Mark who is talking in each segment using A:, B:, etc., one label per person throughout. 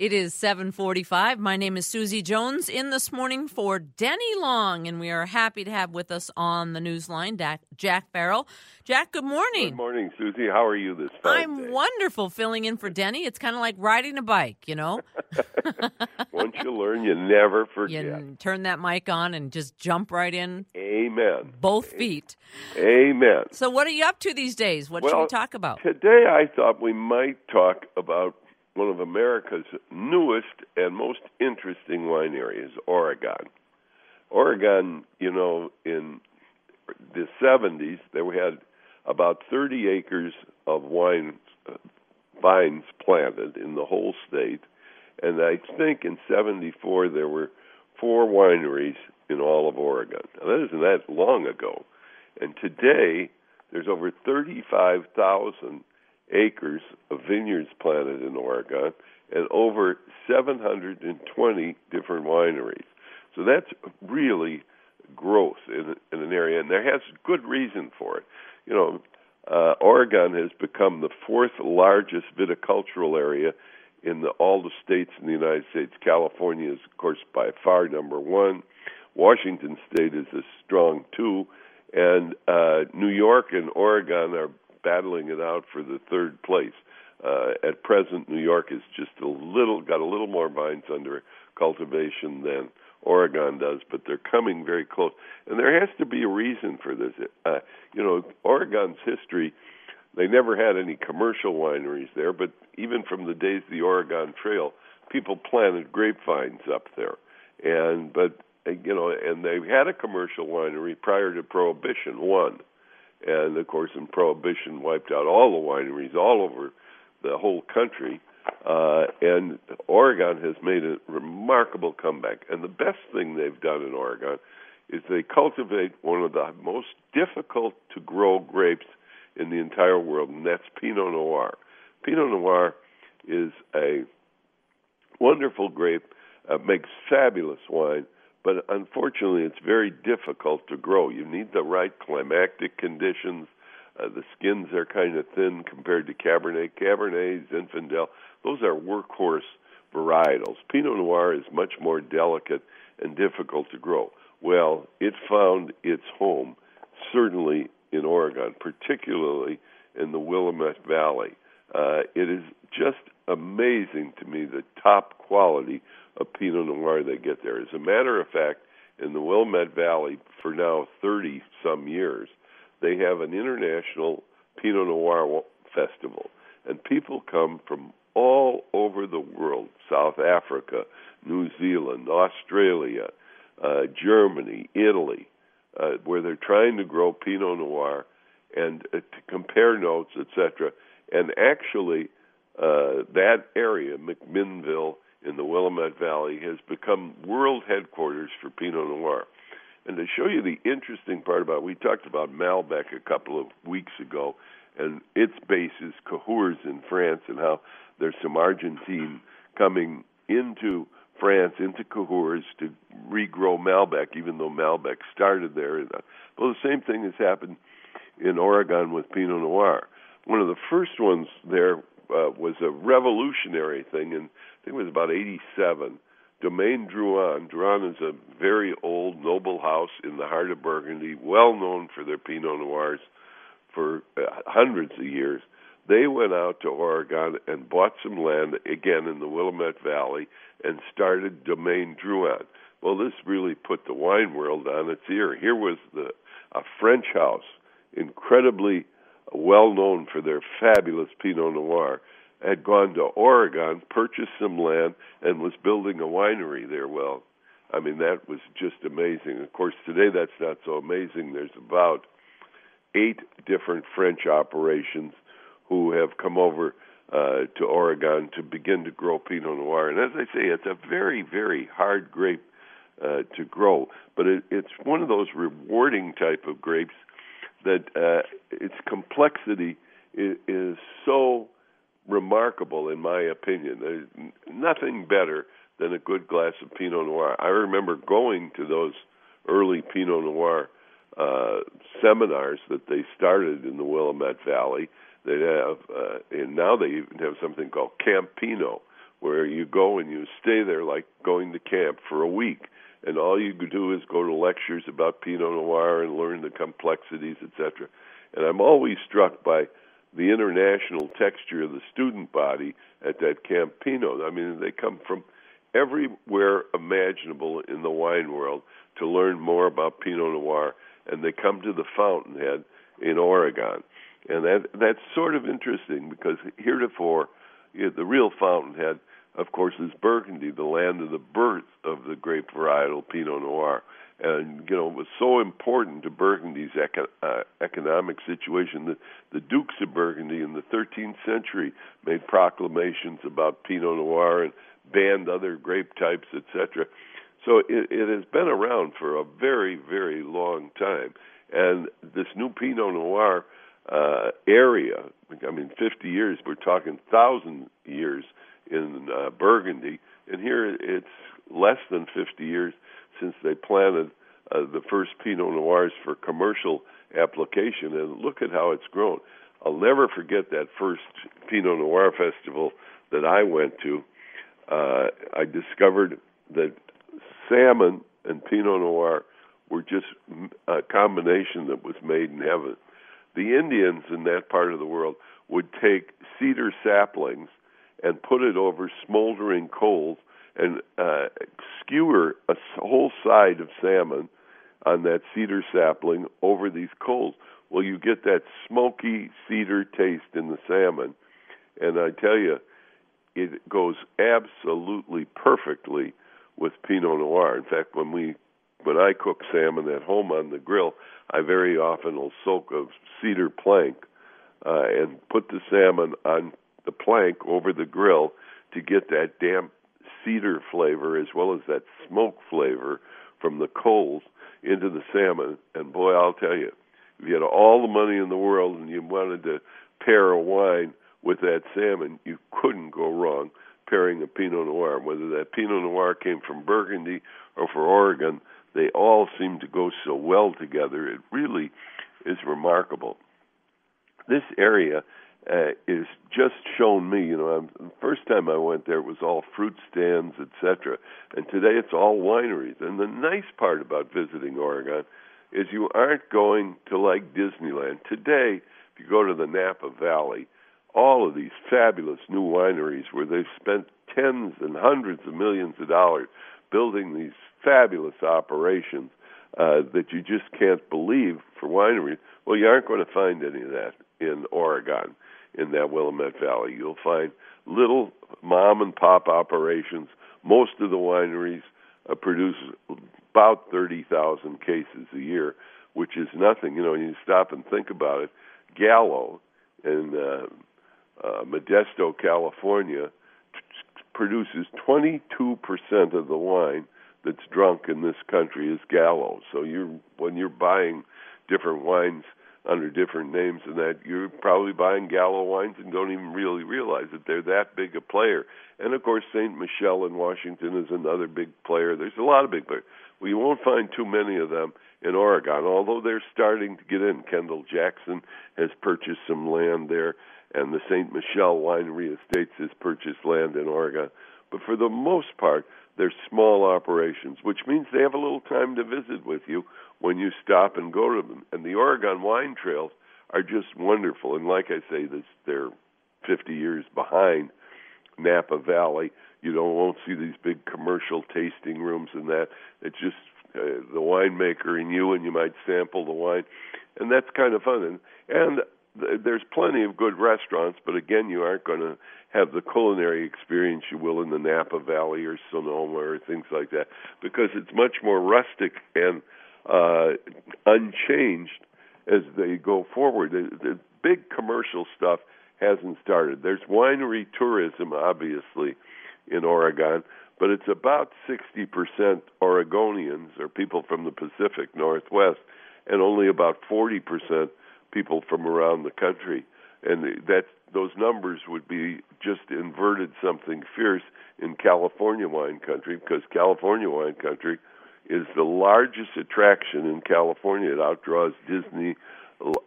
A: It is 745. My name is Susie Jones in this morning for Denny Long, and we are happy to have with us on the newsline Jack Farrell. Jack, good morning.
B: Good morning, Susie. How are you this fine
A: I'm
B: day?
A: wonderful filling in for Denny. It's kind of like riding a bike, you know?
B: Once you learn, you never forget.
A: You turn that mic on and just jump right in.
B: Amen.
A: Both feet.
B: Amen.
A: So, what are you up to these days? What
B: well,
A: should we talk about?
B: Today, I thought we might talk about one of America's newest and most interesting wine areas, Oregon. Oregon, you know, in the 70s, there we had about 30 acres of wine uh, vines planted in the whole state, and I think in 74 there were four wineries in all of Oregon. Now, that isn't that long ago. And today, there's over 35,000 acres of vineyards planted in Oregon and over 720 different wineries. So that's really growth in, in an area, and there has good reason for it. You know, uh, Oregon has become the fourth largest viticultural area in the, all the states in the United States. California is, of course, by far number one. Washington State is a strong two, and uh, New York and Oregon are battling it out for the third place. Uh, at present, New York is just a little got a little more vines under cultivation than Oregon does, but they're coming very close. And there has to be a reason for this. Uh, you know, Oregon's history, they never had any commercial wineries there, but even from the days of the Oregon Trail, people planted grapevines up there. And but you know, and they had a commercial winery prior to Prohibition, one and of course, in Prohibition wiped out all the wineries all over the whole country. Uh, and Oregon has made a remarkable comeback. And the best thing they've done in Oregon is they cultivate one of the most difficult to grow grapes in the entire world, and that's Pinot Noir. Pinot Noir is a wonderful grape, uh, makes fabulous wine, but unfortunately, it's very difficult to grow. You need the right climatic conditions. Uh, the skins are kind of thin compared to Cabernet. Cabernet, Zinfandel, those are workhorse varietals. Pinot Noir is much more delicate and difficult to grow. Well, it found its home certainly in Oregon, particularly in the Willamette Valley. Uh, it is just amazing to me the top quality of Pinot Noir they get there. As a matter of fact, in the Willamette Valley for now 30 some years, they have an international Pinot Noir festival, and people come from all over the world South Africa, New Zealand, Australia, uh, Germany, Italy uh, where they're trying to grow Pinot Noir and uh, to compare notes, etc. And actually, uh, that area, McMinnville in the Willamette Valley, has become world headquarters for Pinot Noir. And to show you the interesting part about, we talked about Malbec a couple of weeks ago, and its base is Cahors in France, and how there's some Argentine coming into France, into Cahors to regrow Malbec, even though Malbec started there. Uh, well, the same thing has happened in Oregon with Pinot Noir. One of the first ones there uh, was a revolutionary thing, and I think it was about 87. Domaine Drouhin. Drouhin is a very old, noble house in the heart of Burgundy, well known for their Pinot Noirs for uh, hundreds of years. They went out to Oregon and bought some land, again in the Willamette Valley, and started Domaine Drouhin. Well, this really put the wine world on its ear. Here was the a French house, incredibly well known for their fabulous Pinot Noir, had gone to Oregon, purchased some land, and was building a winery there. Well, I mean, that was just amazing. Of course, today that's not so amazing. There's about eight different French operations who have come over uh, to Oregon to begin to grow Pinot Noir. And as I say, it's a very, very hard grape uh, to grow, but it, it's one of those rewarding type of grapes that uh, its complexity is, is so remarkable, in my opinion. There's nothing better than a good glass of Pinot Noir. I remember going to those early Pinot Noir uh, seminars that they started in the Willamette Valley. They have, uh, and now they even have something called Camp Pinot, where you go and you stay there like going to camp for a week, and all you could do is go to lectures about Pinot Noir and learn the complexities, etc. And I'm always struck by the international texture of the student body at that Camp Pinot. I mean, they come from everywhere imaginable in the wine world to learn more about Pinot Noir, and they come to the Fountainhead in Oregon. And that that's sort of interesting because heretofore, the real Fountainhead, of course, is Burgundy, the land of the birth of the grape varietal Pinot Noir and you know it was so important to Burgundy's eco- uh, economic situation that the dukes of Burgundy in the 13th century made proclamations about Pinot Noir and banned other grape types, etc. So it, it has been around for a very, very long time, and this new Pinot Noir uh, area, I mean, 50 years, we're talking thousand years in uh, Burgundy, and here it's less than 50 years since they planted uh, the first Pinot Noirs for commercial application, and look at how it's grown. I'll never forget that first Pinot Noir festival that I went to. Uh, I discovered that salmon and Pinot Noir were just a combination that was made in heaven. The Indians in that part of the world would take cedar saplings and put it over smoldering coals and uh, skewer a whole side of salmon on that cedar sapling over these coals. Well, you get that smoky cedar taste in the salmon, and I tell you, it goes absolutely perfectly with Pinot Noir. In fact, when we when I cook salmon at home on the grill, I very often will soak a cedar plank uh, and put the salmon on the plank over the grill to get that damp cedar flavor as well as that smoke flavor from the coals into the salmon. And boy, I'll tell you, if you had all the money in the world and you wanted to pair a wine with that salmon, you couldn't go wrong pairing a Pinot Noir. Whether that Pinot Noir came from Burgundy or from Oregon, they all seem to go so well together. It really is remarkable. This area uh, is just shown me. You know, I'm, the first time I went there, it was all fruit stands, etc. And today it's all wineries. And the nice part about visiting Oregon is you aren't going to like Disneyland. Today, if you go to the Napa Valley, all of these fabulous new wineries where they've spent tens and hundreds of millions of dollars building these fabulous operations uh, that you just can't believe for wineries. Well, you aren't going to find any of that in Oregon in that Willamette Valley. You'll find little mom and pop operations. Most of the wineries uh, produce about 30,000 cases a year, which is nothing. You know, you stop and think about it. Gallo in uh, uh, Modesto, California, t- produces 22% of the wine that's drunk in this country is Gallo. So you're when you're buying different wines under different names and that you're probably buying Gallo wines and don't even really realize that they're that big a player. And of course, St. Michelle in Washington is another big player. There's a lot of big players. Well, you won't find too many of them in Oregon, although they're starting to get in. Kendall Jackson has purchased some land there, and the St. Michelle Winery Estates has purchased land in Oregon. But for the most part, they're small operations, which means they have a little time to visit with you when you stop and go to them. And the Oregon wine trails are just wonderful. And like I say, this, they're 50 years behind Napa Valley. You don't won't see these big commercial tasting rooms and that. It's just uh, the winemaker and you, and you might sample the wine, and that's kind of fun. And and th- there's plenty of good restaurants, but again, you aren't going to have the culinary experience you will in the Napa Valley or Sonoma or things like that because it's much more rustic and uh, unchanged as they go forward. The, the big commercial stuff hasn't started. There's winery tourism, obviously, in Oregon, but it's about 60% Oregonians or people from the Pacific Northwest, and only about 40% people from around the country. And that those numbers would be just inverted something fierce in California wine country because California wine country is the largest attraction in California. It outdraws Disney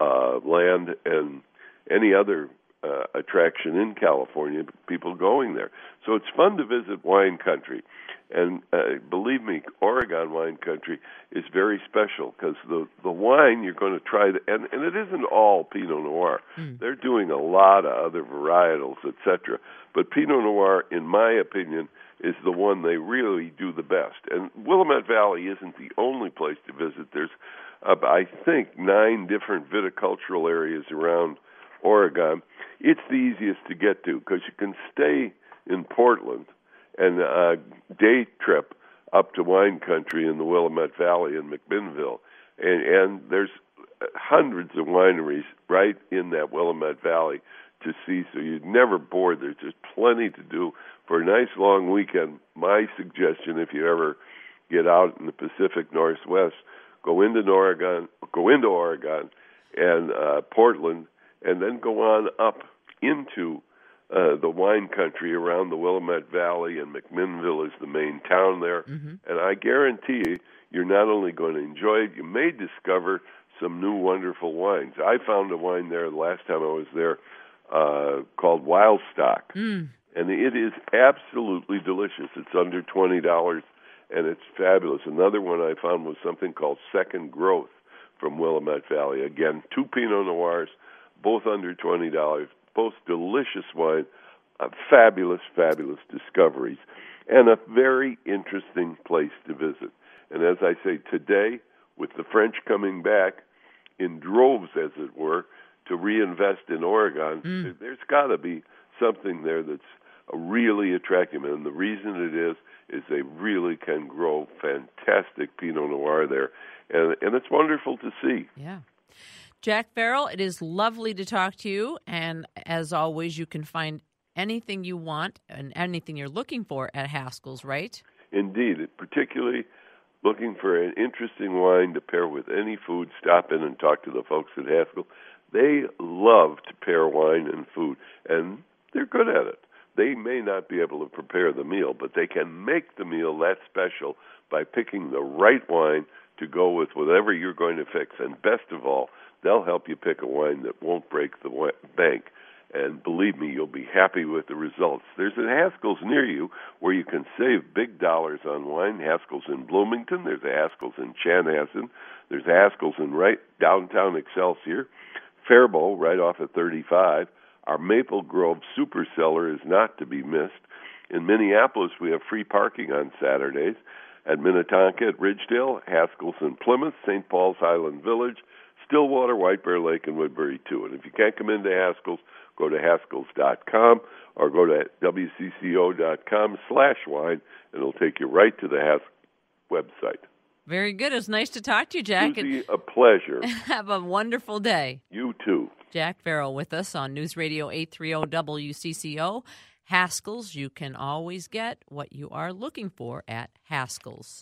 B: uh, land and any other uh, attraction in California, people going there. So it's fun to visit wine country. And uh, believe me, Oregon wine country is very special because the the wine you're going to try, to, and and it isn't all Pinot Noir. Mm. They're doing a lot of other varietals, etc. But Pinot Noir, in my opinion, is the one they really do the best. And Willamette Valley isn't the only place to visit. There's, uh, I think, nine different viticultural areas around Oregon. It's the easiest to get to because you can stay in Portland and a day trip up to wine country in the Willamette Valley in McMinnville, and and there's hundreds of wineries right in that Willamette Valley to see, so you'd never bored. There's just plenty to do for a nice long weekend. My suggestion, if you ever get out in the Pacific Northwest, go into Oregon, go into Oregon and uh, Portland, and then go on up into uh, the wine country around the Willamette Valley, and McMinnville is the main town there. Mm-hmm. And I guarantee you, you're not only going to enjoy it, you may discover some new wonderful wines. I found a wine there the last time I was there uh, called Wild Stock, mm. and it is absolutely delicious. It's under twenty dollars, and it's fabulous. Another one I found was something called Second Growth from Willamette Valley. Again, two Pinot Noirs, both under twenty dollars both delicious wine, uh, fabulous, fabulous discoveries, and a very interesting place to visit. And as I say, today, with the French coming back in droves, as it were, to reinvest in Oregon, mm. there's got to be something there that's really attractive. And the reason it is, is they really can grow fantastic Pinot Noir there. And, and it's wonderful to see.
A: Yeah. Jack Farrell, it is lovely to talk to you. And as always, you can find anything you want and anything you're looking for at Haskell's, right?
B: Indeed, particularly looking for an interesting wine to pair with any food, stop in and talk to the folks at Haskell. They love to pair wine and food, and they're good at it. They may not be able to prepare the meal, but they can make the meal that special by picking the right wine to go with whatever you're going to fix. And best of all, they'll help you pick a wine that won't break the bank. And believe me, you'll be happy with the results. There's a Haskell's near you where you can save big dollars on wine. Haskell's in Bloomington. There's a Haskell's in Chanhassen. There's a Haskell's in right downtown Excelsior. Faribault, right off at 35. Our Maple Grove super cellar is not to be missed. In Minneapolis, we have free parking on Saturdays. At Minnetonka, at Ridgedale, Haskell's in Plymouth, St. Paul's Highland Village, Stillwater, White Bear Lake, and Woodbury too. And if you can't come into Haskell's, go to haskells.com or go to wcco.com slash wine, and it'll take you right to the Haskell website.
A: Very good. It's nice to talk to you, Jack.
B: Susie, a pleasure.
A: Have a wonderful day.
B: You too.
A: Jack Farrell with us on News Radio 830 WCCO. Haskell's, you can always get what you are looking for at Haskell's.